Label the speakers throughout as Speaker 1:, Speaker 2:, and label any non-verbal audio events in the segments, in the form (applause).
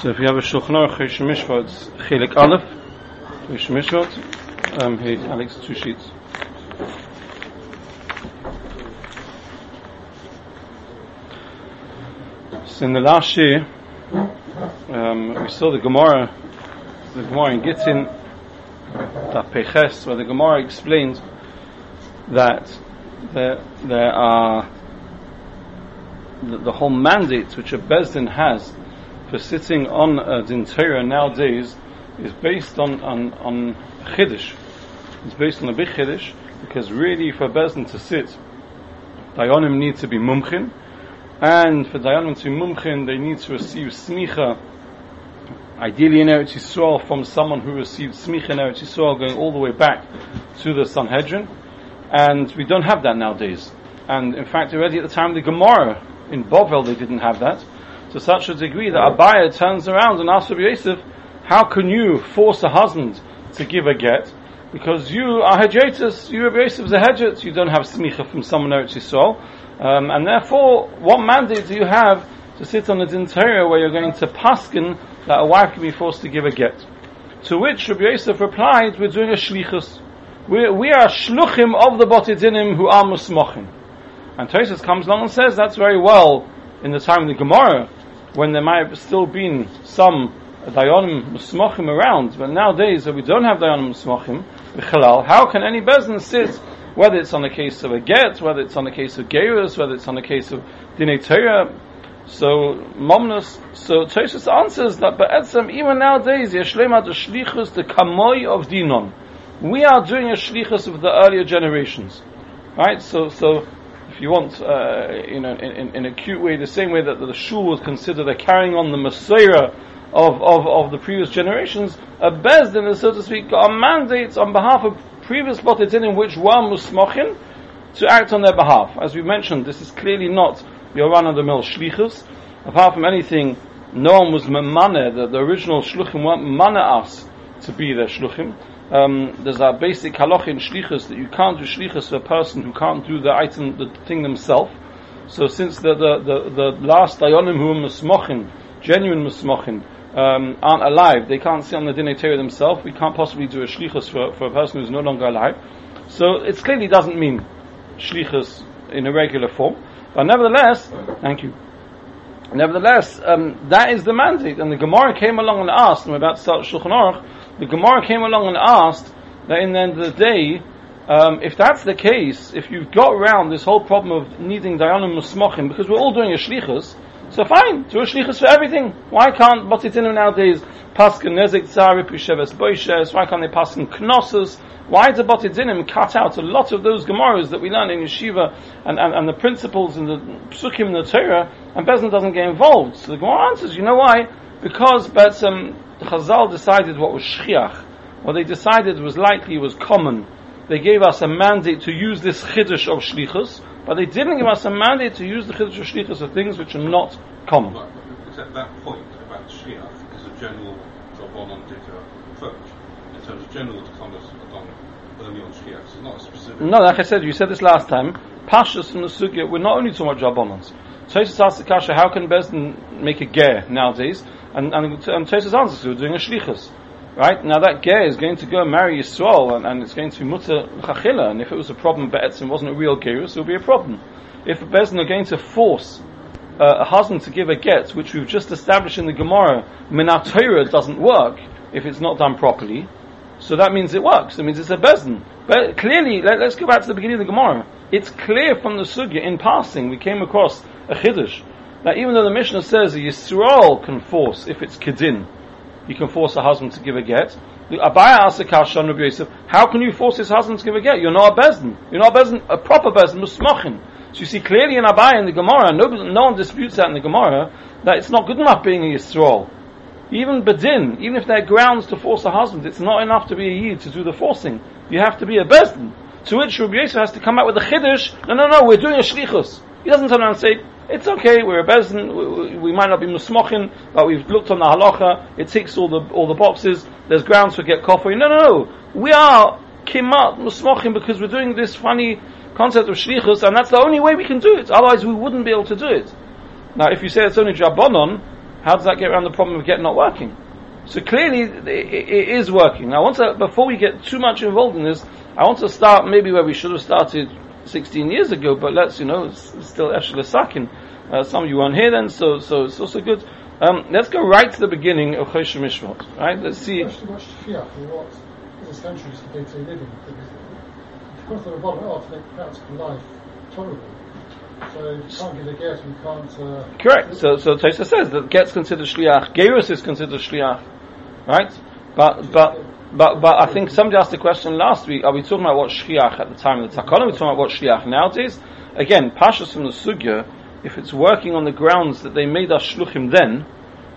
Speaker 1: So if you have a Shulchan Aruch Chosh Mishpat, it's Chelik Aleph, Chosh Mishpat. Um, hey, Alex, two sheets. So in the last year, um, we saw the Gemara, the Gemara in Gittin, that Peches, where the Gemara explains that there, there are the, the whole mandate which a Bezdin has for sitting on a Din Torah nowadays is based on, on, on Chiddush. It's based on a big Chiddush, because really for a Bezdin to sit, Dayanim need to be Mumchin, and for Dayanim to be Mumchin, they need to receive Smicha, ideally in Eretz Yisrael, from someone who received Smicha in Eretz Yisrael going all the way back to the Sanhedrin, and we don't have that nowadays. And in fact, already at the time of the Gemara in Bovel, they didn't have that to such a degree that Abaye turns around and asks Rabbi Yosef, how can you force a husband to give a get? Because you are Hedjetus, you are Rabbi Yosef is a Hedjet, you don't have smicha from someone Eretz Yisrael, um, and therefore, what mandate do you have to sit on a Torah where you're going to paskin that a wife can be forced to give a get? To which Rabbi Yosef replied, we're doing a shlichus. We, we are shluchim of the botidinim who are musmochim. And Tosfos comes along and says, that's very well in the time of the Gemara, when there might have still been some Dayanim Musmochim around, but nowadays that we don't have Dayanim Musmochim, how can any Bezdin sit, whether it's on the case of a get, whether it's on the case of Gerus, whether it's on the case of Dinei Torah, so Momnus, so Tosfos answers that Be'etzem, even nowadays, Yeshlema the Shlichus, the Kamoi of Dinon. We are doing a Shlichus of the earlier generations. Right? So, so, you want, uh, you know, in, in, a cute way, the same way that the, shul was considered a carrying on the Messiah of, of, of the previous generations, a Bezdin is, so to speak, got a mandate on behalf of previous Botitin in which were Musmochin to act on their behalf. As we mentioned, this is clearly not your run-of-the-mill shlichus. Apart from anything, no one was memane, the, the original shluchim weren't mane us to be their shluchim. Um, there's a basic halach in shlichus that you can't do shlichus for a person who can't do the item, the thing themselves. So since the, the, the, the last dayonim who are musmochin, genuine musmochin, um, aren't alive, they can't sit on the dinner Torah themselves, we can't possibly do a shlichus for, for a person who's no longer alive. So it clearly doesn't mean shlichus in a regular form. But nevertheless, thank you. Nevertheless, um, that is the mandate. And the Gemara came along and asked, and we're about to start Shulchan Aruch, the Gemara came along and asked that in the end of the day, um, if that's the case, if you've got around this whole problem of needing Dayanim Musmochim, because we're all doing a shlichus, so fine, do a shlichus for everything. Why can't Batitinu nowadays paskin nezik tzari pisheves boishes? Why can't they paskin knossos? Why did Batidinim cut out a lot of those Gemaras that we learn in Yeshiva and, and, and the principles and the Psukim in the Torah, and Bezin doesn't get involved? So the Gemara answers, you know why? Because Betzim, Chazal decided what was Shchiach. What they decided was likely was common. They gave us a mandate to use this Chiddush of Shlichus, but they didn't give us a mandate to use the Chiddush of Shlichus of things which are not common.
Speaker 2: But at that point about Shliach is a general job on on approach. In terms of general come done early on Shliach. It's not a specific.
Speaker 1: No, like I said, you said this last time. Pashas from the Sugya, we're not only talking about Jabonans. Tosfos asks the Kasha, how can Bezdin make a ger nowadays? And, and, and Tosfos answers, we're doing a Shlichus. Right? Now that ger is going to go marry Yisrael, and, and it's going to be mutter chachila, and if it was a problem, Be'etzim wasn't a real gerus, it would be a problem. If Bezdin are going to force uh, a husband to give a get, which we've just established in the Gemara, Minat Torah doesn't work if it's not done properly, so that means it works. It means it's a bezin. But clearly, let, us go back to the beginning of the Gemara. It's clear from the sugya, in passing, we came across a chiddush, that even though the Mishnah says a Yisrael can force, if it's kedin, he can force a husband to give a get. The Abaye asks Akashan Rabbi Yosef, how can you force his husband to give a get? You're not a bezin. You're not a bezin, a proper bezin, musmachin. So you see clearly in Abaye in the Gemara, no, no one disputes that in the Gemara, that it's not good enough being a Yisrael. Even Bedin, even if there are grounds to force a husband, it's not enough to be a Yid to do the forcing. You have to be a Bezdin. To which Rabbi Yosef has to come out with a Chiddush, no, no, no, we're doing a Shlichus. He doesn't turn around and say, it's okay, we're a Bezdin, we, we, might not be Musmochin, but we've looked on the Halacha, it ticks all the, all the boxes, there's grounds for get coffee. No, no, no. We are Kimat Musmochin because we're doing this funny concept of Shlichus, and that's the only way we can do it. Otherwise we wouldn't be able to do it. Now, if you say it's only Jabbonon, how does that get around the problem of get not working? So clearly, it, it is working. To, before we get too much involved in this, I want to start maybe where we should have started 16 years ago, but let's, you know, it's, still Eshel Sakin. Uh, some of you weren't here then, so, so it's also good. Um, let's go right to the beginning of Choshen Mishpat, right? Let's see.
Speaker 3: Question about Shchiach and what is essential to day-to-day living. Because the Rabbanon are to make practical life tolerable. So you can't give a get, you can't... Uh,
Speaker 1: Correct. So, so Tosa says that gets considered shliach, gerus is considered shliach, right? But, but, but, but I think somebody asked the question last week, are we talking about what shliach at the time of the Takana? Are we talking about what shliach nowadays? Again, Pashas from the Sugya, if it's working on the grounds that they made us shluchim then,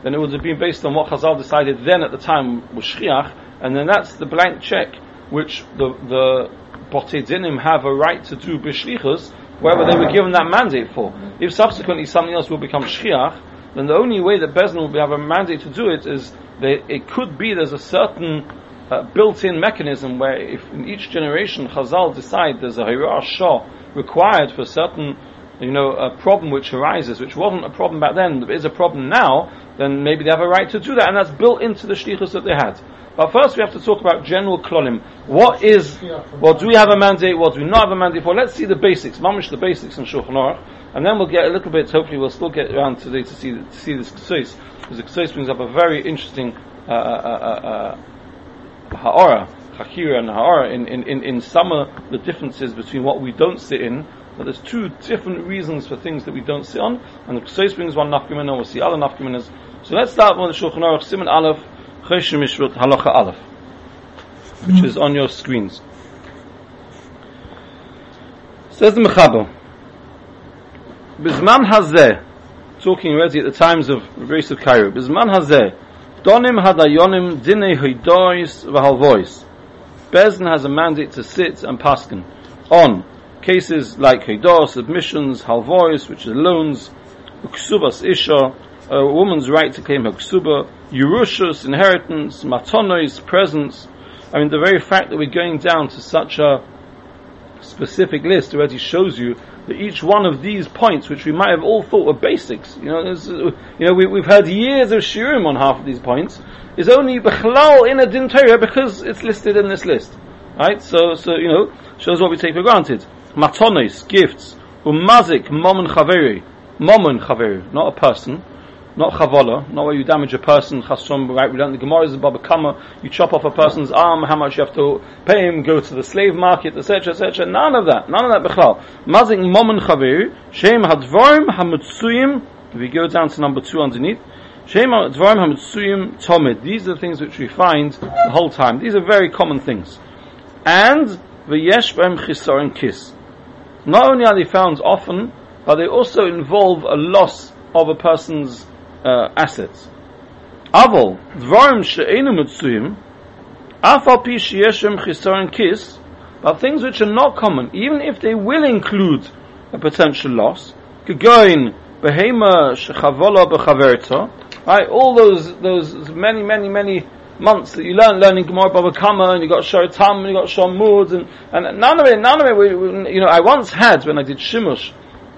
Speaker 1: then it would have been based on what Chazal decided then at the time was shliach, and then that's the blank check which the, the Botedinim have a right to do b'shlichus, wherever they were given that mandate for. If subsequently something else will become shchiach, then the only way that Bezdin will have a mandate to do it is that it could be there's a certain uh, built-in mechanism where if in each generation Chazal decide there's a Hirah required for certain you know, a problem which arises, which wasn't a problem back then, but is a problem now, then maybe they have a right to do that, and that's built into the shlichus that they had. But first, we have to talk about general klolim. What is, what do we have a mandate? What do we not have a mandate for? Let's see the basics, mamish the basics in Shulchan Aruch, and then we'll get a little bit. Hopefully, we'll still get around today to see to see this kseis, because the kseis brings up a very interesting uh, uh, uh, uh, ha'ara, chakira and ha'ora, in, in, in, in some of the differences between what we don't sit in. But there's two different reasons for things that we don't sit on, and the kseis brings one nafkamina, and we'll see other nafkaminas. So let's start with the Shulchan Aruch, Simon Aleph. Choshen Mishpat Halacha Aleph, which is on your screens. Says the Mechaber, Bizman Hazeh, talking already at the times of Grace of Cairo, Bizman Hazeh, Donim Hadayonim Dinei Hidois V'Halvois. Bezin has a mandate to sit and paskin on cases like Hidos, submissions, Halvois, which is loans, Uksubas Isha, a woman's right to claim her ksuba, Yerushas, inheritance, matonois, presents. I mean, the very fact that we're going down to such a specific list already shows you that each one of these points, which we might have all thought were basics, you know, uh, you know, we, have had years of shiurim on half of these points, is only bechlal in a din Torah because it's listed in this list, right? So, so you know, shows what we take for granted. Matonis, gifts, umazik, momon chaveri, momon chaveri, not a person, not chavola, not where you damage a person, chasrom, right, we learn the Gemara is about kama, you chop off a person's arm, how much you have to pay him, go to the slave market, etc., etc., none of that, none of that bechlal. Mazik momen chavir, shem hadvorim hamutsuyim, we go down to number two underneath, shem hadvorim hamutsuyim tomid, these are the things which we find the whole time, these are very common things. And, v'yesh b'em chisorin kis. Not only are they found often, but they also involve a loss of a person's uh, assets. Avol, dvarim she'enu mitzuyim, afal pi sheyeshem chisaron kis, but things which are not common, even if they will include a potential loss, kegoin behema shechavola bechaverta, right, all those, those many, many, many months that you learn learning Gemara Baba Kama and you got Shor Tam and you got Shor and, and none of it, none of it, we, we, you know, I once had when I did Shimush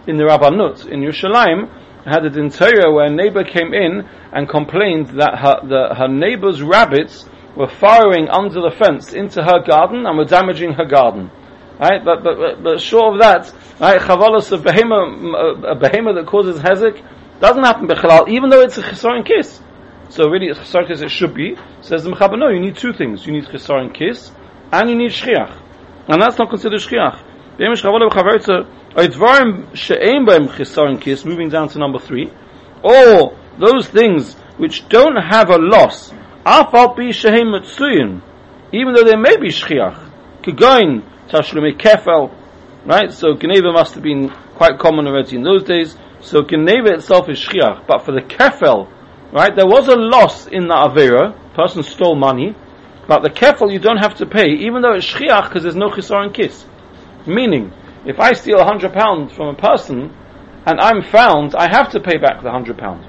Speaker 1: in the Rabbanut in Yerushalayim, I had a din where a neighbor came in and complained that her, the, her neighbor's rabbits were firing under the fence into her garden and were damaging her garden. Right, but but but, but short of that, right, chavalos of behema, a behema that causes hezek doesn't happen bechalal, even though it's a chesaron kiss. So really, it's chesaron kiss it should be. Says the mechaber, no, you need two things: you need chesaron kiss and you need shchiach, and that's not considered shchiach. Moving down to number three, or those things which don't have a loss, even though there may be shchiach, kegoin tashlumi kefel, right? So geneva must have been quite common already in those days. So geneva itself is shchiach, but for the kefel, right? There was a loss in the avera. Person stole money, but the kefel you don't have to pay, even though it's shchiach because there's no chisaron kiss. Meaning, if I steal a hundred pounds from a person and I'm found, I have to pay back the hundred pounds.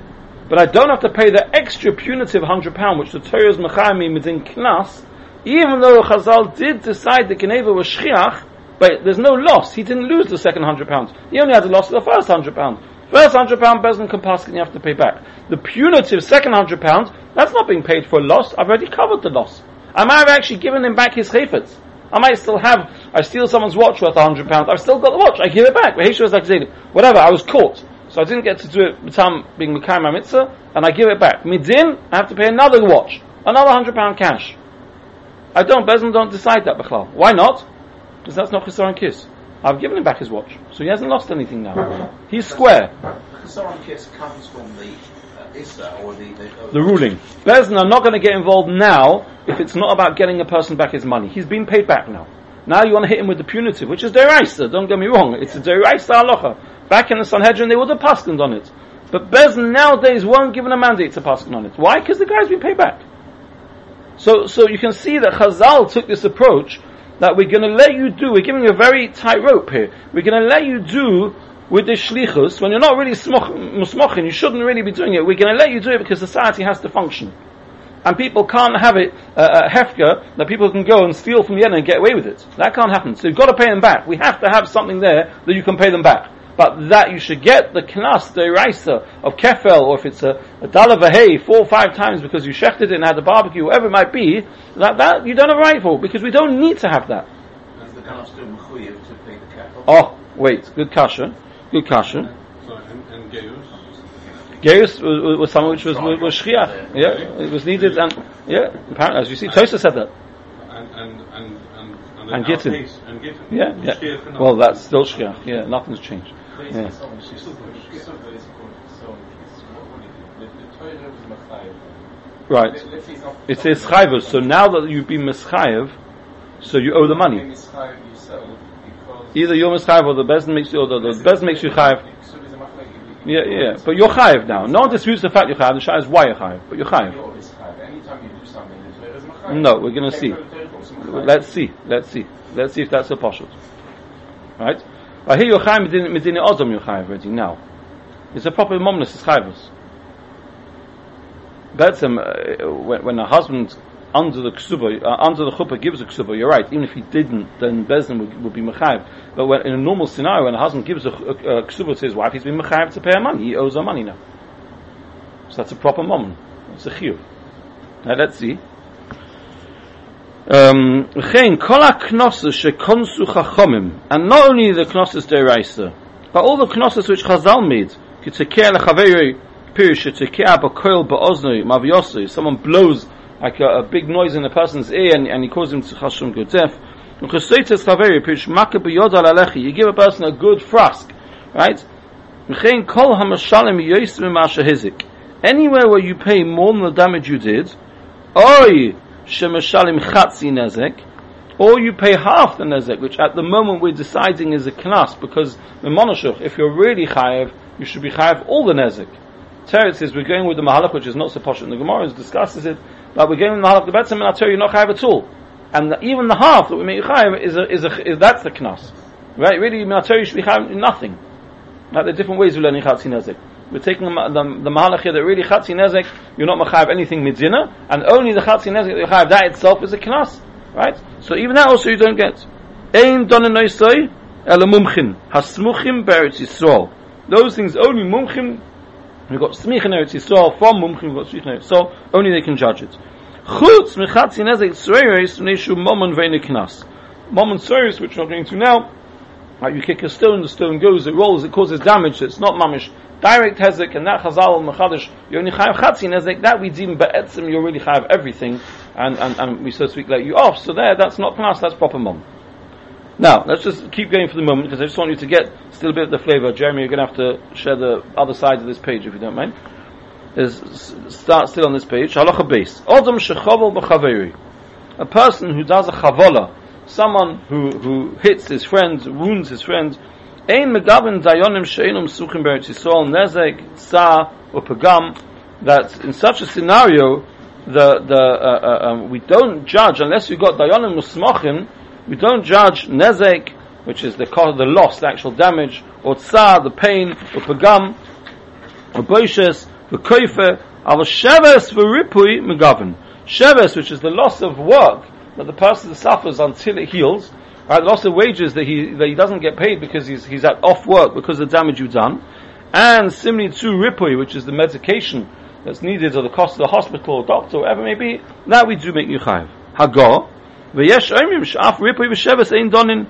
Speaker 1: But I don't have to pay the extra punitive hundred pound which the Torah is mechayim is in knas, even though Chazal did decide that Geneva was shchiach, but there's no loss. He didn't lose the second hundred pounds. He only had a loss of the first hundred pounds. First hundred pound Bezdin can pass and you have to pay back. The punitive second hundred pounds, that's not being paid for a loss. I've already covered the loss. I might have actually given him back his chayfetz. I might still have, I steal someone's watch worth hundred pounds. I've still got the watch. I give it back. Whatever. I was caught. So I didn't get to do it time being Mekayim Mitzvah, and I give it back. Midin, I have to pay another watch. Another hundred pound cash. I don't, Bezdin don't decide that, Bechlal. Why not? Because that's not Chesaron Kiss. I've given him back his watch. So he hasn't lost anything now. He's square.
Speaker 4: Chesaron Kiss comes from the uh, Issa or the... The,
Speaker 1: The ruling. Bezdin are not going to get involved now if it's not about getting a person back his money. He's been paid back now. Now you want to hit him with the punitive, which is deraisa. Don't get me wrong. It's a deraisa. Back in the Sanhedrin, they would have paskined on it. But Bezdin nowadays weren't given a mandate to paskin on it. Why? Because the guy's been paid back. So, so you can see that Chazal took this approach that we're going to let you do. We're giving you a very tight rope here. We're going to let you do with the shlichus when you're not really musmochin. You shouldn't really be doing it. We're going to let you do it because society has to function, and people can't have it uh, uh, hefka that people can go and steal from Yemen and get away with it. That can't happen. So you've got to pay them back. We have to have something there that you can pay them back. But that you should get the knas, the eraisa of kefel, or if it's a, a dollar hay four or five times because you shechted it and had a barbecue, whatever it might be, that, that you don't have a right for, because we don't need to have that.
Speaker 4: Is the Knas still mechuyev to pay the capital?
Speaker 1: Oh, wait, good kasha, good kasha.
Speaker 2: So, and, and Geus,
Speaker 1: was, was something which was, was, was shchiach. Yeah, it was needed, and yeah, apparently, as you see, Tosa said that.
Speaker 2: and, and, and, and, and,
Speaker 1: And Gittin.
Speaker 2: case- And Gittin.
Speaker 1: Yeah, yeah. Well, that's still shchiach. Yeah, nothing's changed. Yeah. Right. It says chayvus. So now that you've been mischayev, so you owe the money. Either you're mischayev or the bezin makes you, or the, the bezin makes you chayev. Yeah, yeah. But you're chayev now. No one disputes the fact you're chayev. The shah is why you're chayev, but you're chayev. No, we're going to see. Let's see. Let's see. Let's see if that's a poshut. Right? I hear chayev midin midin odom you're chayev already now. It's a proper momness. It's chayvus. Betzim, uh, when, when a husband under the ksuba, uh, under the chuppah gives a ksuba, you're right. Even if he didn't, then Bezdin would, would be mechayiv. But when, in a normal scenario, when a husband gives a, a, a ksuba to his wife, he's been mechayiv to pay her money. He owes her money now. So that's a proper moment. It's a chiyuv. Now let's see. Um, and not only the knosses deraisa, but all the Knossos which Chazal made. Someone blows like a, a, big noise in a person's ear and, and he causes him to chashum go. You give a person a good frask, right? Anywhere where you pay more than the damage you did, oi, shemishalim chatzi nezek, or you pay half the nezek, which at the moment we're deciding is a knas, because the monashuch, if you're really chayev, you should be chayev all the nezek. Teretz says we're going with the mahalach, which is not so posh in the Gemara, discusses it, but we're going with the mahalach the betzim, and I tell you, you're not chayev at all. And the, even the half that we make chayev is a, is a, is, that's the knas. Right? Really, I tell you, you should be chayev nothing. Right? There are different ways of learning chatzi nezek. We're taking the, the, the mahalach here that really chatzi nezek, you're not machayev anything midzina, and only the chatzi nezek that that itself is a knas. Right? So even that also you don't get. Ein donen noisoi, ele mumchin, hasmuchim beretz Yisrael. Those things only mumchim, we've got smich in Eretz Yisrael, from mumchim we've got smich in Eretz only they can judge it. Chutz mechatzi nezek tzreiris v'neshu momon v'ene knas. Momon tzreiris, which we're going to now, Right, you kick a stone, the stone goes, it rolls, it causes damage, it's not mamish. Direct hezek, and that chazal mechadish, you only chayav chatzin hezek, that we deem be'etzim, you really chayav everything, and, and, and we so speak let you off, so there, that's not knas, that's proper mum. Now, let's just keep going for the moment, because I just want you to get still a bit of the flavor. Jeremy, you're going to have to share the other side of this page, if you don't mind. Is, start still on this page. Halacha base. Odom shechovel b'chaveri. A person who does a chavola, someone who, who hits his friend, wounds his friend, ein megavin dayonim sheinum suchim beretz Yisrael nezek, sa, or pagam, that in such a scenario, the, the, uh, uh, um, we don't judge, unless you've got dayonim musmachim, we don't judge nezek, which is the co- the loss, the actual damage, or tsa, the pain, or pagam, or boishes, the koifer, al sheves v'ripui megavin. Sheves, which is the loss of work that the person suffers until it heals, right? Loss of wages that he that he doesn't get paid because he's he's at off work because of the damage you've done. and similarly to ripui, which is the medication that's needed, or the cost of the hospital or doctor, whatever it may be, that we do make you chayiv. Hagor, v'yesh omrim sh'af ripui v'sheves ein donin.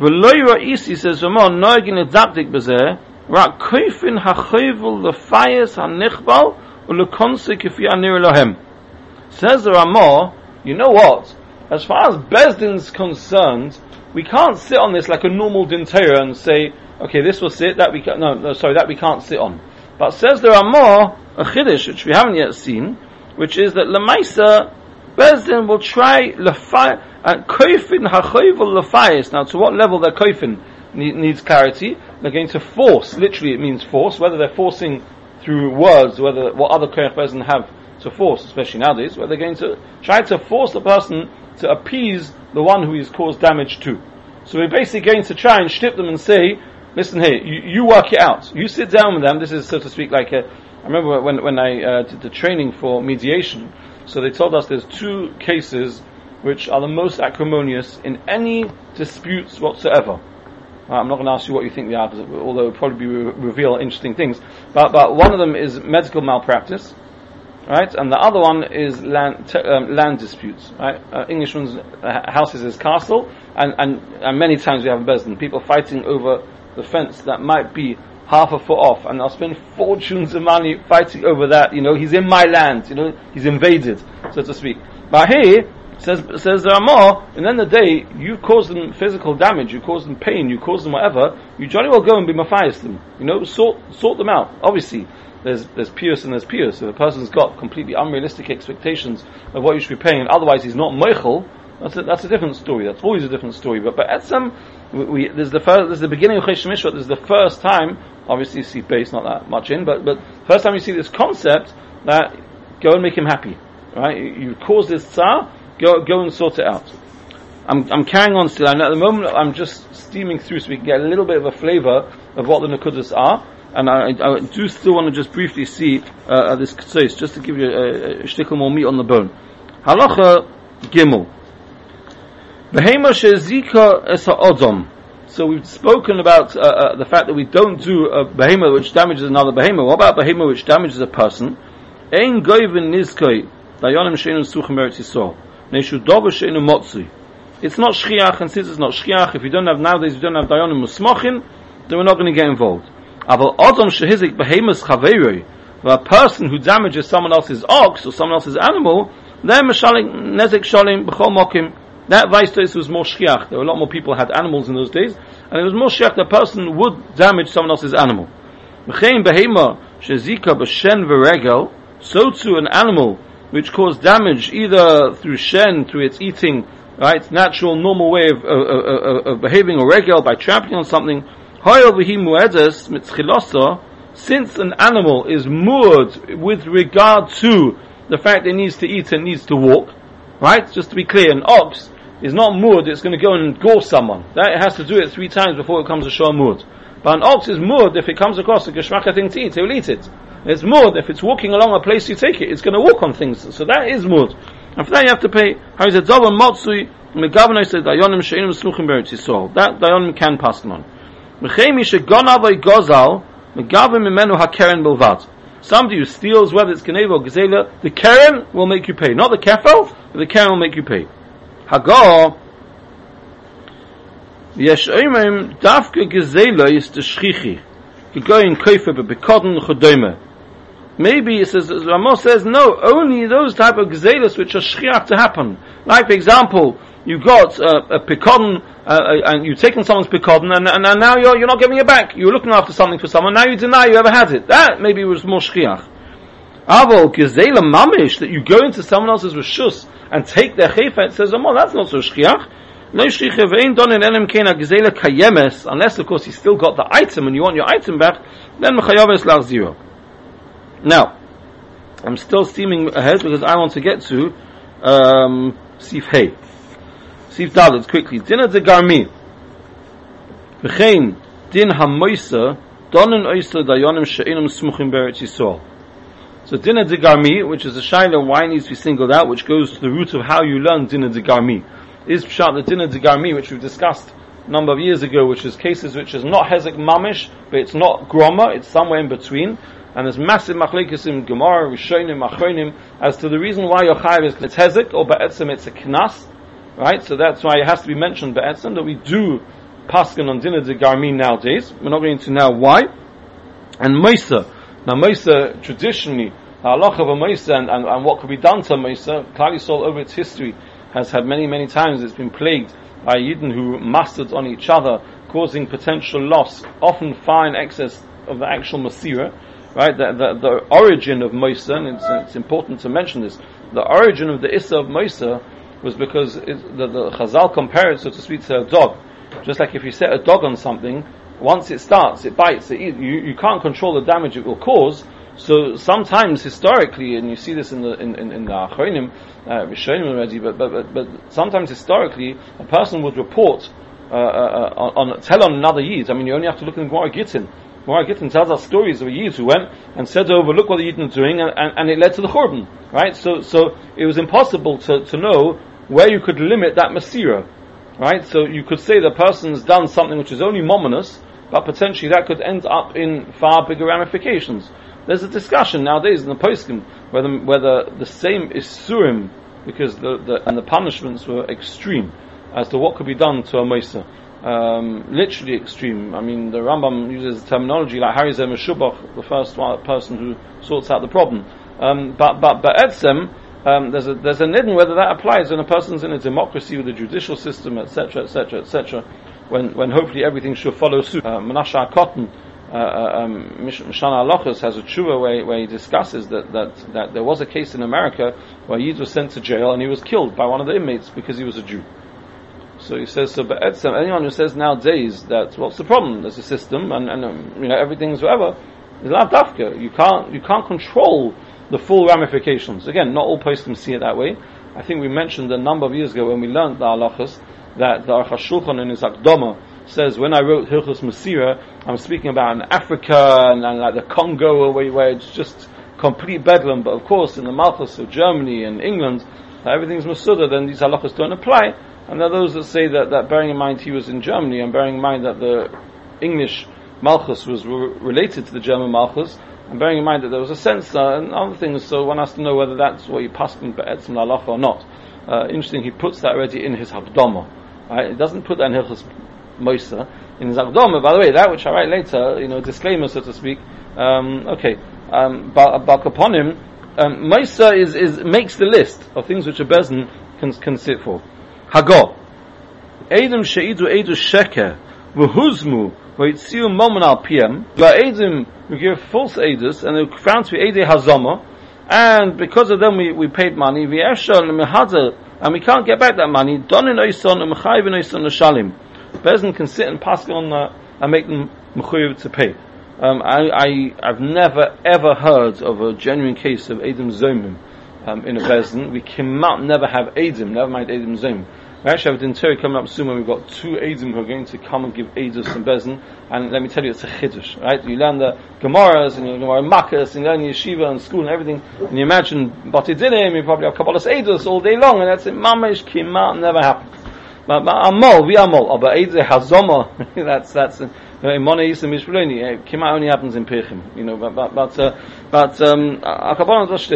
Speaker 1: V'lo yira'isi says Ramon, noegin edzaptik b'zeh, rak koifin ha'choyvel l'fayes ha'nichbal, u'lekonse kifi anir. Says the Ramah, you know what? As far as Bezdin's concerned, we can't sit on this like a normal dintera and say, okay, this will sit, that we can, no, no, sorry, that we can't sit on. But says there are more, a chiddush, which we haven't yet seen, which is that Lamaisa, Bezdin will try lefay, and uh, koifin hachoyvel lefayis. Now, to what level they're needs clarity. They're going to force, literally it means force, whether they're forcing through words, whether, what other Bezdin have to force, especially nowadays, where they're going to try to force the person to appease the one who he's caused damage to. So we're basically going to try and strip them and say, listen here, you, you, work it out. You sit down with them. This is, so to speak, like a, I remember when, when I uh, did the training for mediation, so they told us there's two cases which are the most acrimonious in any disputes whatsoever. Uh, I'm not going to ask you what you think they are, although it will probably re- reveal interesting things. But, but one of them is medical malpractice, right? And the other one is land, um, land disputes, right? Uh, Englishman's uh, houses is castle, and, and, and many times we have in Besden, people fighting over the fence that might be half a foot off, and they'll spend fortunes of money fighting over that, you know, he's in my land, you know, he's invaded, so to speak. But here, says says there are more, and then the day you cause them physical damage, you cause them pain, you cause them whatever, you jolly well go and be mafias them. You know, sort sort them out. Obviously, there's there's pious and there's pious. If a person's got completely unrealistic expectations of what you should be paying, and otherwise he's not meichel, that's a, that's a different story. That's always a different story. But but etzem, we, we there's the first, there's the beginning of Chesh Mishpat. There's the first time. Obviously, see base not that much in, but but first time you see this concept that go and make him happy. Right? You, cause this tsar, go go and sort it out. I'm, I'm carrying on still, and at the moment I'm just steaming through so we can get a little bit of a flavour of what the Nakudas are and I, I, do still want to just briefly see uh, this case, just to give you a, a, shtickle more meat on the bone. Halacha Gimel. Behema shezika es ha'odom. So we've spoken about uh, uh, the fact that we don't do a behema which damages another behema. What about behema which damages a person? Ein goyven nizkoi dayonim sheinu yisrael. Sheinu motzui. It's not shchiach, and since it's not shchiach, if you don't have nowadays, you don't have dayonim musmochin, then we're not going to get involved. Aval Adam shehizik behemus chaveroi, a person who damages someone else's ox or someone else's animal, then mashalik nezik shalim b'chol mokim. That vice was more shkiach. There were a lot more people had animals in those days, and it was more shkiach that a person would damage someone else's animal. V'chein behema shezika b'shen v'regel, so too an animal which caused damage either through shen, through its eating, right, natural, normal way of, of, of, of behaving, or regel by trampling on something, since an animal is moored with regard to the fact it needs to eat and needs to walk, right? Just to be clear, an ox is not moored, it's going to go and gore someone. That it has to do it three times before it comes to show moored. But an ox is moored if it comes across a geshmaka thing to eat, it will eat it. It's moored if it's walking along a place you take it, it's going to walk on things. So that is moored. And for that you have to pay, how is it, Zavar Motsui, Megavana says, Dayonim Sheinim Smuchim Beretz Yisrael. That Dayonim can pass them on. Somebody who steals, whether it's Geneva or Gazela, the Keren will make you pay. Not the Kefel, but the Keren will make you pay. Hagar, יש אומרים, דווקא גזלה is the shchichi. Gegoyin koifer bebekodin chodome. Maybe, it says, Ramos says, no, only those type of gazelas which are shchiach to happen. Like, for example, you got uh, a picodon, uh, uh, and you've taken someone's picodon, and, and, and, now you're, you're not giving it back. You're looking after something for someone, now you deny you ever had it. That maybe was more shchiach. Avol gezela mamish, that you go into someone else's rishus and take their chayfa, it says, oh, that's not so shchiach. Unless of course you still got the item and you want your item back, then mechayaves lar zero. Now, I'm still steaming ahead because I want to get to um, Sif Hay. Sif Dalit, quickly. Dina de Garmi. V'chein, din ha-moisa, oisa dayonim smuchim beretz Yisrael. So Dina de Garmi, which is a shaila why needs to be singled out, which goes to the root of how you learn Dina de Garmi, is Pshat the Dina de Garmi, which we've discussed a number of years ago, which is cases which is not Hezek Mamish, but it's not Groma, it's somewhere in between. And there's massive machlekes in Gemara, Rishonim, Achronim, as to the reason why Yochai is it's Hezek, or Ba'etzim it's a Knas, right? So that's why it has to be mentioned Ba'etzim, that we do Paskin on Dinner de Garmin nowadays. We're not going to now why. And Moisa. Now Moisa, traditionally, the halacha of a Moisa and, and, and, what could be done to a Moisa, Klal over its history has had many, many times it's been plagued by Yidden who mastered on each other, causing potential loss, often far in excess of the actual Masira. Right, the, the, the origin of Moisa, and it's, it's, important to mention this, the origin of the Issa of Moisa was because it, the, the Chazal compared, so to speak, to a dog. Just like if you set a dog on something, once it starts, it bites, it you, you can't control the damage it will cause, so sometimes historically, and you see this in the in, in, in the Achronim, uh, already, but, but, but, but sometimes historically, a person would report uh, uh, uh on, tell on another Yid. I mean, you only have to look in the Gemara Gittin. Gemara Gittin tells us stories of a Yid who went and said over, look what the Yidden are doing, and, and, and, it led to the Churban, right? So, so it was impossible to, to know where you could limit that Masira, right? So you could say the person's done something which is only mominous, but potentially that could end up in far bigger ramifications. There's a discussion nowadays in the poskim whether whether the same isurim because the, the and the punishments were extreme as to what could be done to a moisa. Um, literally extreme. I mean, the Rambam uses terminology like Harizeh Meshubach, the first one, person who sorts out the problem. Um, but but but Edsem, um, there's a there's whether that applies when a person's in a democracy with a judicial system, etc., etc., etc. When when hopefully everything should follow suit. Uh, Menashe Cotton uh, um, Mishneh Halachos has a tshuva where, where he discusses that, that, that there was a case in America where Yid was sent to jail and he was killed by one of the inmates because he was a Jew. So he says, so but anyone who says nowadays that what's the problem? There's a system and, and um, you know everything's whatever. Is not dafka. You can't you can't control the full ramifications. Again, not all poskim see it that way. I think we mentioned a number of years ago when we learned the halachas that the Aruch HaShulchan in his Akdama says when I wrote Hilchos Masira, I'm speaking about in Africa and, and like the Congo where, where it's just complete bedlam. But of course, in the Malchus of Germany and England, everything's Masuda, then these halachas don't apply. And there are those that say that, that bearing in mind he was in Germany and bearing in mind that the English Malchus was re- related to the German Malchus, and bearing in mind that there was a censor and other things, so one has to know whether that's what you passed in Be'etzim Lalacha or not. Uh, interesting, he puts that already in his Havdama. Right? He doesn't put that in Hilchas Moisa. In his Zagdoma, by the way, that which I write later, you know, disclaimer, so to speak, um, okay, um, upon him, um, Moisa is, is, makes the list of things which a Bezin can, can sit for. Hago. Edom she'idu edu sheker, v'huzmu, v'yitziu momen al piem, v'edim, we give false edus, and they're found to be ede hazama, and because of them we, we paid money, v'yeshal l'mehadel, and we can't get back that money, donin oison, u'mechayvin oison l'shalim. Bezin can sit and pass on uh, and make them mechuyev to pay. Um, I, I, have never ever heard of a genuine case of Adam Zomim um, in a Bezin. We cannot never have Adam, never mind Adam Zomim. We actually have a dinner coming up soon when we've got two Adam who are going to come and give Eidim and Bezin. And let me tell you, it's a chiddush, right? You learn the Gemaras and you learn Makkahs and you learn Yeshiva and school and everything. And you imagine Batidinim, you probably have Kabbalas Eidos all day long, and that's it. Mamish Kimat never happens. Amol, we amol, but Eidzeh Hazoma, (laughs) that's, that's, Mona Yisa Mishpuloni, Kima only happens in Pechim, you know, but, but, but, uh, but, um, Akabana was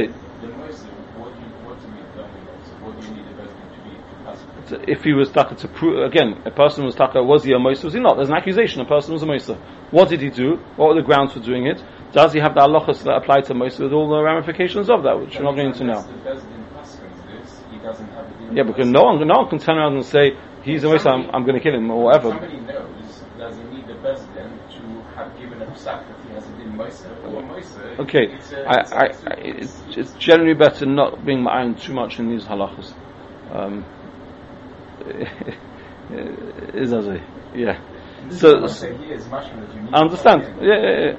Speaker 1: If he was taka to prove again, a person was taka, was he a Moisa? Was he not? There's an accusation. A person was a Moisa. What did he do? What were the grounds for doing it? Does he have the halachas that apply to Moisa with all the ramifications of that, which we're not going to know? Yeah, because no one, no one can turn around and say he's a Moisa, I'm, I'm going to kill him or whatever.
Speaker 5: Somebody knows, does he need the president to have given a psak that he has been Moisa or Moisa?
Speaker 1: Okay,
Speaker 5: it's,
Speaker 1: I,
Speaker 5: it's,
Speaker 1: I,
Speaker 5: it's,
Speaker 1: I, it's, it's generally better not being ma'ayin too much in these halachas. Um, (laughs) is as a yeah. So, so I understand. Yeah, yeah, yeah.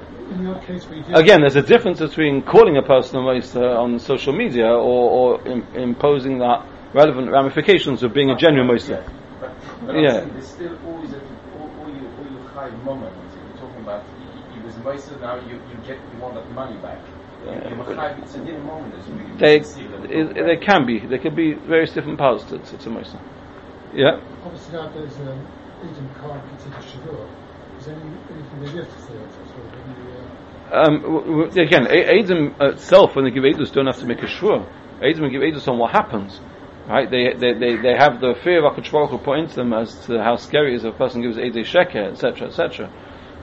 Speaker 3: Case.
Speaker 1: Again, there's a difference between calling a person a Moisa uh, on social media or, or im- imposing that relevant ramifications of being a genuine Moisa.
Speaker 5: But, but
Speaker 1: Yeah.
Speaker 5: There's still always a all, all you all you high moment. You're talking about he, he was Moisa, now you, you get you want that money back.
Speaker 1: Yeah.
Speaker 5: You're it's a moment. It's
Speaker 1: They,
Speaker 5: conceived
Speaker 1: it, there can be, there can be various different paths to, to, to Moisa. Yeah?
Speaker 3: Obviously, now there's um, Eden can't consider is there any, anything they live to say at all? Any, uh,
Speaker 1: Um, w- w- again, A- Adam itself, when they give Edus, don't have to make a shvur. Adam give Edus on what happens. Right? They, they, they, they have the fear of HaKadosh Hu put into them as to how scary it is if a person gives Edei Sheker, etc., etc.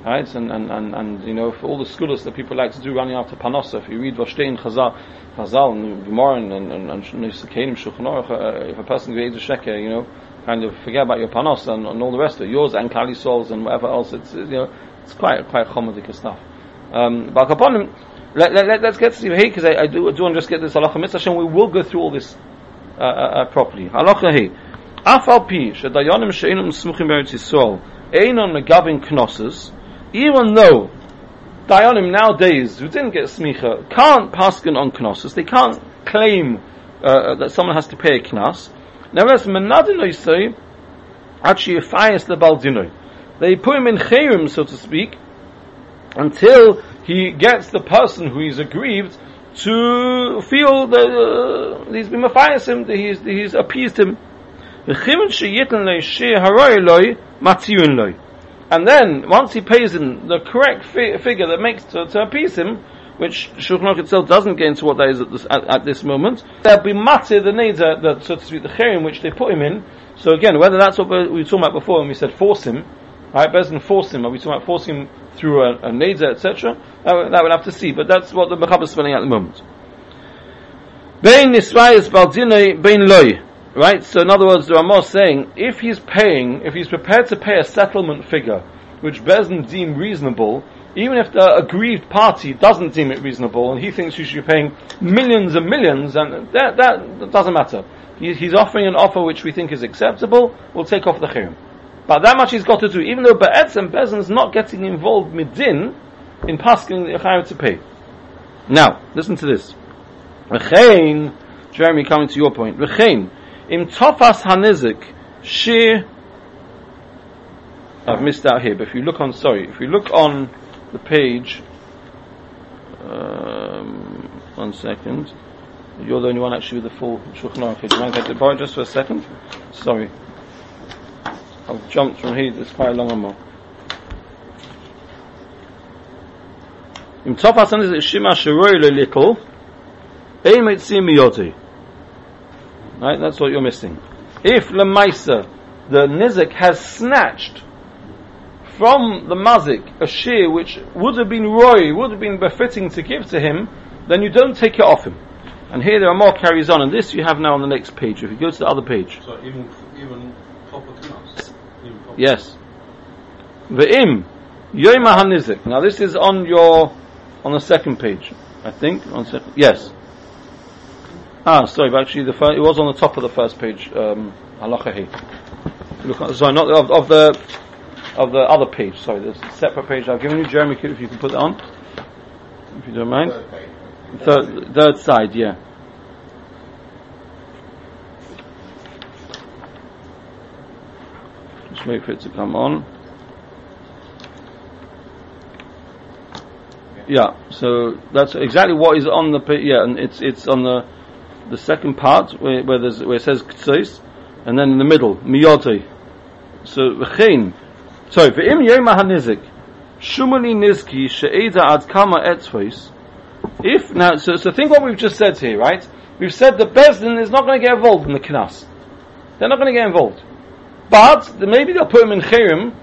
Speaker 1: Right? And, and, and, and, you know, for all the scholars that people like to do running after Panosa, if you read Vashtein Chazal, Chazal and Gemara and, and, and, and Aruch, uh, if a person gives Edei Sheker, you know, kind of forget about your Panos and, and all the rest of it, yours and Kali Souls and whatever else, it's, you know, it's quite, quite chomadik stuff. Um, but upon let, let, us get to here because I, I, do, I do want to just get this halacha mitzvah Hashem. We will go through all this uh, uh, uh, properly. Halacha he. Afal pi shedayonim she'enum smuchim beretz Yisrael einon megavin knosses. Even though dayonim nowadays who didn't get smicha can't paskin on knosses, they can't claim uh, that someone has to pay a knas. Nevertheless, menadin say actually fires the baldinoi. They put him in chayrim, so to speak, until he gets the person who is aggrieved to feel that uh, he's been mafias him, that he's, that he's appeased him. And then, once he pays him the correct fi- figure that makes to, to appease him, which Shulchan itself doesn't get into what that is at this, at, at this moment, there'll be matir the neder, the, so to speak, the cherim which they put him in. So again, whether that's what we were talking about before when we said force him, right, Bezin force him, are we talking about forcing him through a, a neder, etc.? That, that we'll have to see, but that's what the Mechaber is spelling at the moment. Right? So in other words, the Ramah is saying, if he's paying, if he's prepared to pay a settlement figure, which Bezin deem reasonable, even if the aggrieved party doesn't deem it reasonable, and he thinks you should be paying millions and millions, and that, that, doesn't matter. He, he's offering an offer which we think is acceptable, we'll take off the chirim. But that much he's got to do, even though Be'etzem Bezin is not getting involved midin in passing the chayyim to pay. Now, listen to this. V'chein, Jeremy, coming to your point. V'chein, im tofas hanizik, shir, I've missed out here, but if you look on, sorry, if you look on the page, um, one second, you're the only one actually with the full Shulchan Aruch. Do you mind if I just for a second? Sorry. I've jumped from here, it's quite a long one more. Tofas hanizik, shima shiroi lelikol, ein mitzim miyoti. Right, that's what you're missing. If Lemaisa, the Nizik has snatched from the Mazik a shear which would have been roy, would have been befitting to give to him, then you don't take it off him. And here there are more carries on, and this you have now on the next page. If you go to the other page.
Speaker 2: So even even proper knas. Even proper
Speaker 1: Yes. Ve'im, Yoima HaNizik. Now this is on your, on the second page, I think. On second, yes. Ah, sorry, but actually the fir- it was on the top of the first page, um, halacha. Look, sorry, not the- of, of the, of the other page, sorry, there's a separate page I've given you, Jeremy, if you can put that on, if you don't mind.
Speaker 4: Third.
Speaker 1: Third, side, yeah. Just wait for it to come on. Yeah, so that's exactly what is on the pa- yeah, and it's it's on the the second part where, where there's where it says k'tzois, and then in the middle miyotei. So v'chein, sorry, v'im yema hanizik, shumali nizki she'eda ad kama etzvos. If now, so, so think what we've just said here, right? We've said the Bezdin is not going to get involved in the knas. They're not going to get involved. But maybe they'll put him in chirim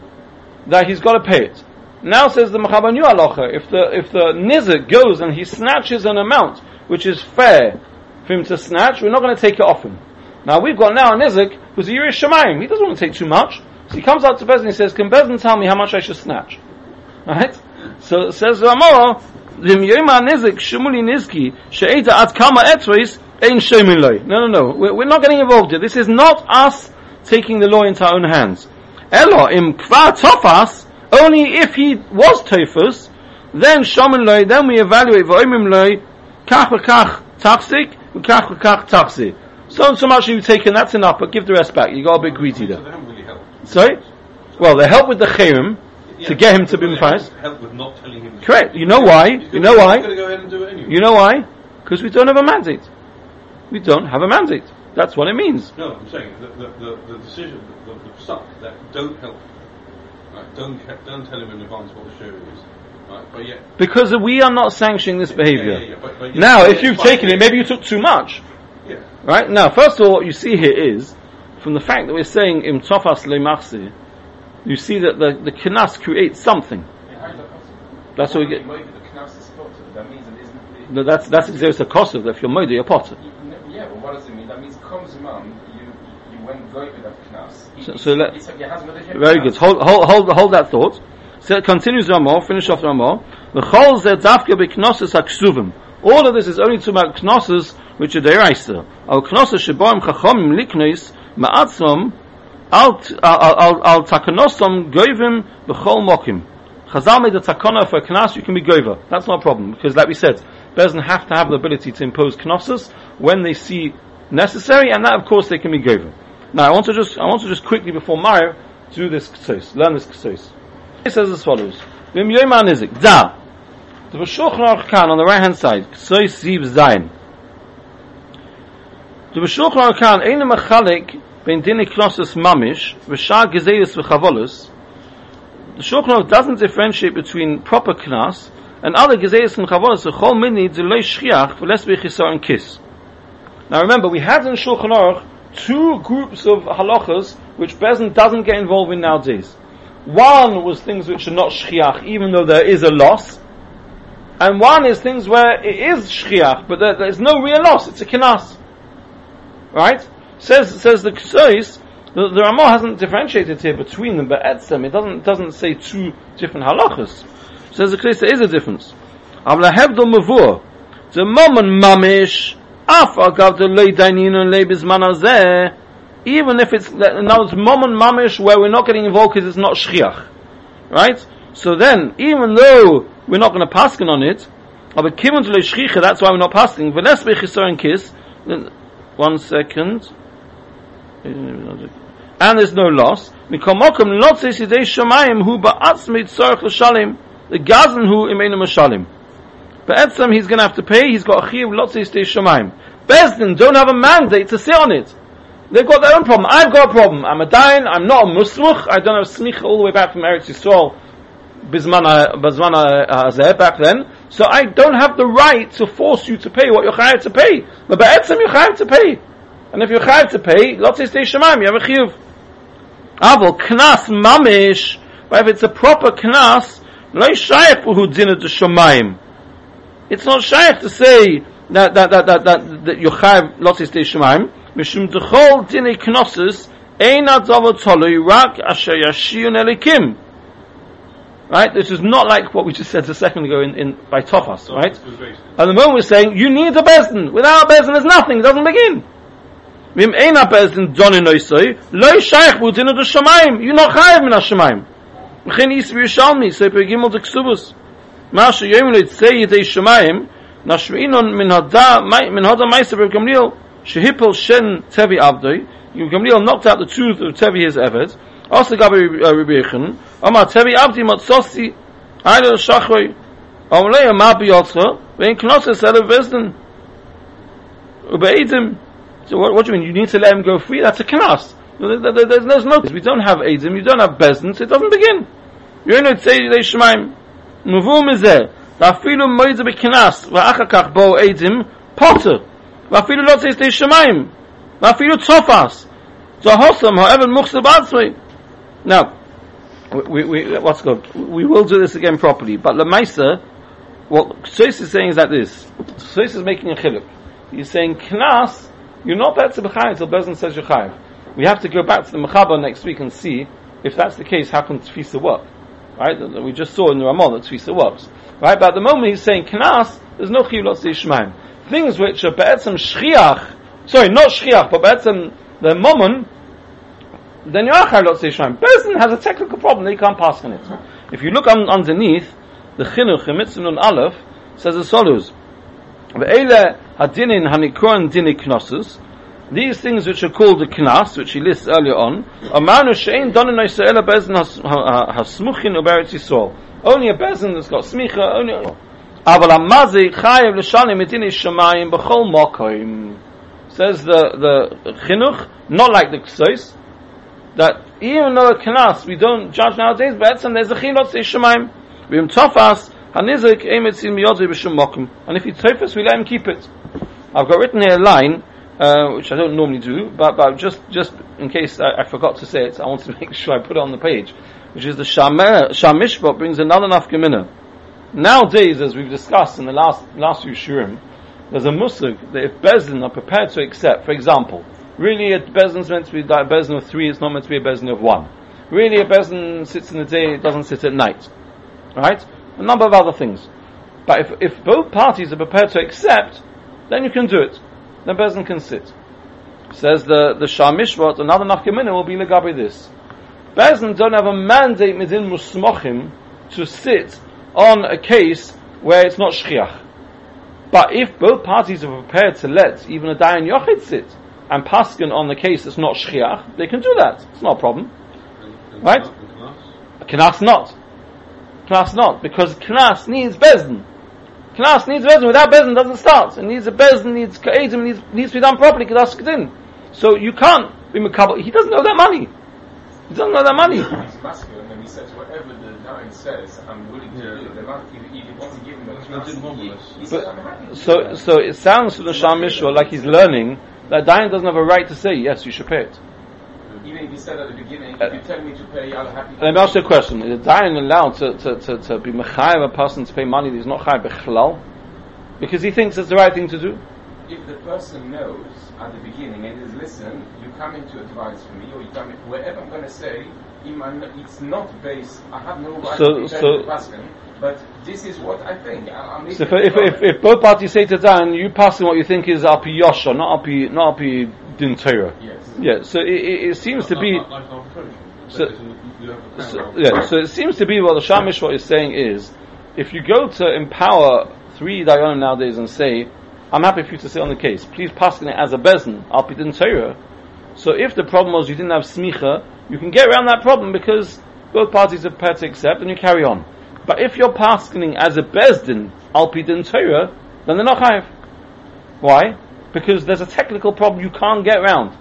Speaker 1: that he's got to pay it. Now says the Machabanu Alocha, if the if the nizik goes and he snatches an amount which is fair for him to snatch, we're not going to take it off him. Now we've got now a nizik who's a Yirish Shemayim. He doesn't want to take too much. So he comes out to Bezdin and he says, Can Bezdin tell me how much I should snatch? Right? So it says Ramah, Vim Yema Nizik Shemuli Nizki She'eta At Kama Etzreis Ein Shemin. No, no, no. We're, we're not getting involved here. This is not us taking the law into our own hands. Elo Im Kva Tofas only if he was Tofus then Shemin Loi then we evaluate V'oimim Loi Kach V'kach Tachsik V'kach V'kach Tachsik. So so much you've taken, that's enough, but give the rest back. You got a bit greedy there.
Speaker 2: they haven't really helped.
Speaker 1: Sorry? Well, they help with the Chayrim to get him to be Mufayas.
Speaker 2: Help with not telling him.
Speaker 1: Correct. You know why? You know why?
Speaker 2: going to go ahead and do it anyway.
Speaker 1: You know why? Because we don't have a mandate. We don't have a mandate. That's what it means.
Speaker 2: No, I'm saying the, the, the, the decision, the, the, the suck that don't help, right? Don't don't tell him in advance what the show is, right? But yet,
Speaker 1: Because we are not sanctioning this behavior.
Speaker 2: Yeah, yeah, yeah, but- but
Speaker 1: Now, if you've taken it, maybe you took too much.
Speaker 2: yeah,
Speaker 1: Right? Now, first of all, what you see here is, from the fact that we're saying im tofas lemachsi, you see that the, the knas creates something.
Speaker 5: Yeah, how is that possible?
Speaker 1: That's what we get.
Speaker 5: Maybe the knas is spotted. That means it isn't. It,
Speaker 1: No, That's, that's exerts a cost of if you're moida, you're potter.
Speaker 5: yeah, but what does it mean? That means comes man, you you went go with that knas.
Speaker 1: So- so let-
Speaker 5: he said, "Yeah, has Malaysia
Speaker 1: Very
Speaker 5: knas."
Speaker 1: good. Hold, hold, hold, hold that thought. So it continues Ramah, finish off Ramah. V'chol zeh dafka b'knosses haksuvim. All of this is only to about knosses which are deraisa. Al knosses sheboim chachomim liknois ma'atzom al, al, al, takanosom goivim b'chol mokim. Chazal made a takana for a knas, you can be goiva. That's not a problem, because like we said, doesn't have to have the ability to impose knosses when they see necessary, and that of course they can be goiva. Now I want to just, I want to just quickly before Mario, do this ksos, learn this ksos. It says as follows: Vim yoyman izik da. The Aruch Kan on the right hand side, ksos siv zayin. The B'shulchan Aruch Kan machalik ben dini knosus mamish v'shar gezeius v'chavolus. The Shulchan doesn't differentiate between proper knas and other gezeius and chavolus. V'chol mini delay shchiach v'les b'chisar and kiss. Now remember, we had in Shulchan Aruch two groups of halachas which Bezin doesn't get involved in nowadays. One was things which are not shchiach, even though there is a loss, and one is things where it is shchiach, but there, there's no real loss. It's a kinas, right? Says says the Ksois, the, the Ramah hasn't differentiated here between them, but etzem it doesn't doesn't say two different halachas. Says the Ksois there is a difference. Avla hebdol mavur, the moment mamish af agav the lei dainin and lei bizman even if it's now it's moment mamish where we're not getting involved because it's not shchiach, right? So then, even though we're not going to paskin on it, but kimun to shchicha, that's why we're not pasking. V'les bechisar and kiss. One second. And there's no loss. Mikomokum lotzes yidei shamayim hu ba'atzmi tzorach l'shalim. The gazan hu imeinu mashalim. Be'etzem he's going to have to pay. He's got a chiv lotzes yidei shamayim. Bezdin don't have a mandate to sit on it. They've got their own problem. I've got a problem. I'm a dain. I'm not a musmuch. I don't have smicha all the way back from Eretz Yisrael. Bizman uh, Bizman uh, uh, Hazeh back then. So I don't have the right to force you to pay what you're chayav to pay. But be'etzem you're chayav to pay. And if you're chayav to pay, lots of shemaim, you have a chiyuv. Avol knas mamish, but if it's a proper knas, lo shayach hu dinah to shemaim. It's not shaykh to say that that that that, that, that you have lots of shemaim. Mishum dechol dinei knosses ein adzavot tolui rak asher yashiyun elikim. Right? This is not like what we just said a second ago in, in by Tochas, right?
Speaker 2: It was based-
Speaker 1: At the moment we're saying you need a bezdin. Without a bezdin, there's nothing. It doesn't begin. Vim ein a bezdin donin oisoi, lo shaykh bu dinu de shamayim. You're not chayiv min ha-shamayim. Mchin is v'yishalmi, so per gimel de ksubus. Masha yom le tzei yidei shamayim, nashmeinon min hada, min hada maisa ber gamliel, shehipel shen tevi avdoi, Gamliel knocked out the tooth of Tevi his evet, also Gabi Rabbi Yechon, Amar Tevi Abdi Matzosi, Ailo Shachroi, Amrei Amar Biyotcha, Vein Knosses Ele Vesden, Ubeidim. So what, what do you mean? You need to let him go free? That's a there- There's, there's no, we don't have Eidim, you don't have Bezdin, so it doesn't begin. You know, say they Shemaim, Muvu Mizeh, ואפילו מויזה בכנס, ואחר כך בואו עדים, פוטר, ואפילו לא צריך שתי שמיים, ואפילו צופס, זה הוסם, האבן מוכסר בעצמי. Now, we, we, what's good? We will do this again properly, but Lamaisa, what Ksois is saying is like this. Ksois is making a chiluk. He's saying, Knas, you're not better to B'chai until Bezin says you're chayiv. We have to go back to the Mechaba next week and see if that's the case, how can Tfisa work? Right? We just saw in the Ramon that Tfisa works. Right? But at the moment he's saying Knas, there's no Chiv Lotzi Shemaim. Things which are Be'etzem Shchiach, sorry, not Shchiach, but Be'etzem the Momon, then you are Chayiv Lotzi Shemaim. Bezin has a technical problem, they can't pass on it. If you look on, underneath, the Chinuch, the Mitzvah Nun Aleph, says as follows, Ve'ele hadinin hanikron dini knossus, these things which are called the knas, which he lists earlier on, are manu she'ein donin Yisrael bezin hasmuchin uberetz Yisrael. Only a bezin that's got smicha, only, אבל המזי חייב לשלם את דיני שמיים בכל מקום. Says the the chinuch, not like the ksois, that even though a knas we don't judge nowadays, but there's a chilot shemayim. V'im tofas hanizik b'shum mokum. And if he tofas, we let him keep it. I've got written here a line, uh, which I don't normally do, but, but just just in case I, I forgot to say it, I want to (laughs) make sure I put it on the page, which is the Shamishbot brings another nafkamina. Nowadays, as we've discussed in the last last few shurim, there's a musig that if Bezin are prepared to accept, for example, really a Bezin is meant to be a Bezin of three, it's not meant to be a Bezin of one. Really a Bezin sits in the day, it doesn't sit at night. Right? A number of other things. But if, if both parties are prepared to accept, then you can do it. Then Bezin can sit. Says the, the Shah Mishvat, another nafkamina will be legabi this. Bezin don't have a mandate within musmochim to sit on a case where it's not shchiach. But if both parties are prepared to let even a Dayan Yochid sit and paskin on the case that's not shchiach, they can do that. It's not a problem.
Speaker 2: And, and
Speaker 1: Right?
Speaker 2: and Knas?
Speaker 1: Knas not. Knas not. Because Knas needs Bezdin. Knas needs Bezdin. Without Bezdin, doesn't start. It needs a Bezdin, needs Ka'edim, needs, needs to be done properly, Knas Kedin. So you can't be Makabal. He doesn't know that money. He doesn't know that money.
Speaker 5: He's masculine and he says whatever the line says, I'm willing to
Speaker 2: Yeah.
Speaker 5: do. The man, if, if he wants to give the
Speaker 2: That's
Speaker 5: trust,
Speaker 2: not
Speaker 5: he,
Speaker 2: marvelous.
Speaker 5: he says, I'm
Speaker 1: But,
Speaker 5: happy. to do
Speaker 1: so, so it sounds to the Sham Mishra like he's learning that Dayan doesn't have a right to say, yes, you should pay it.
Speaker 5: Even if he said at the beginning,
Speaker 1: Uh,
Speaker 5: if you tell me to pay, I'll happy
Speaker 1: Let me ask you a question. Is Dayan allowed to, to, to, to be Mechayev a person to pay money that he's not Chayev Bechlal? Because he thinks it's the right thing to do?
Speaker 5: If the person knows at the beginning and is listen, you come in to advise for me, or you come in, whatever I'm going to say, in my, it's not based, I have no right
Speaker 1: So-
Speaker 5: to
Speaker 1: so-
Speaker 5: the person, but this is what I think. I, I'm
Speaker 1: So if, if, if, if both parties say to Dan, you pass on what you think is Alpi Yosha, not Alpi, not Alpi Din Torah.
Speaker 5: Yes.
Speaker 1: Yeah, so it, it, it seems to be,
Speaker 2: Like, like arbitration.
Speaker 1: So-
Speaker 2: That is, you have
Speaker 1: so, yeah, so it seems to be what the Shamish what is saying is, if you go to empower three Dayanim nowadays and say, I'm happy for you to sit on the case, please pass it as a bezin, Alpi Din Torah. So if the problem was you didn't have smicha, you can get around that problem because both parties are prepared to accept and you carry on. But if you're passing as a bezdin, Alpi Din Torah, then they're not chayiv. Why? Because there's a technical problem you can't get around.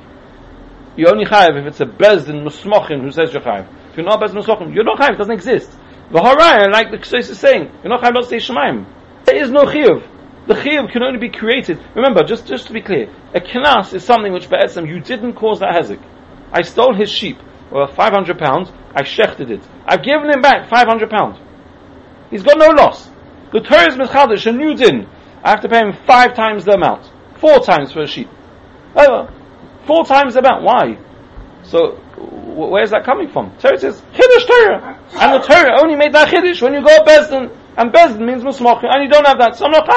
Speaker 1: You only chayiv if it's a bezdin musmochin who says you're chayiv. If you're not bezdin musmochin, you're not chayiv. It doesn't exist. The haraya, like the Ksos is saying, you're not chayiv. Not say shemaim. There is no chiyuv. The chiyuv can only be created. Remember, just just to be clear, a knas is something which be'etzem you didn't cause that hezek. I stole his sheep, or 500 pounds. I shechted it. I've given him back 500 pounds. He's got no loss. The Torah is Mechadish, a new din. I have to pay him five times the amount. Four times for a sheep. Uh, four times the amount. Why? So, wh- where's that coming from? Torah says, Chiddush Torah. And the Torah only made that Chiddush when you go Bezdin. And Bezdin means Musmach. And you don't have that. So I'm not.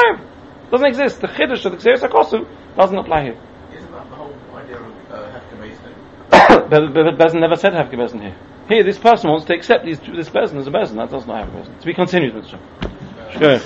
Speaker 1: Doesn't exist. The Chiddush of the Xeris HaKosim doesn't apply here.
Speaker 4: Isn't that the whole idea of uh, Hefka
Speaker 1: Be- Be- Bezin never said have Bezin here. Here, this person wants to accept these, this Bezin as a Bezin. That does not have a Bezin. To be continued with the. Sure.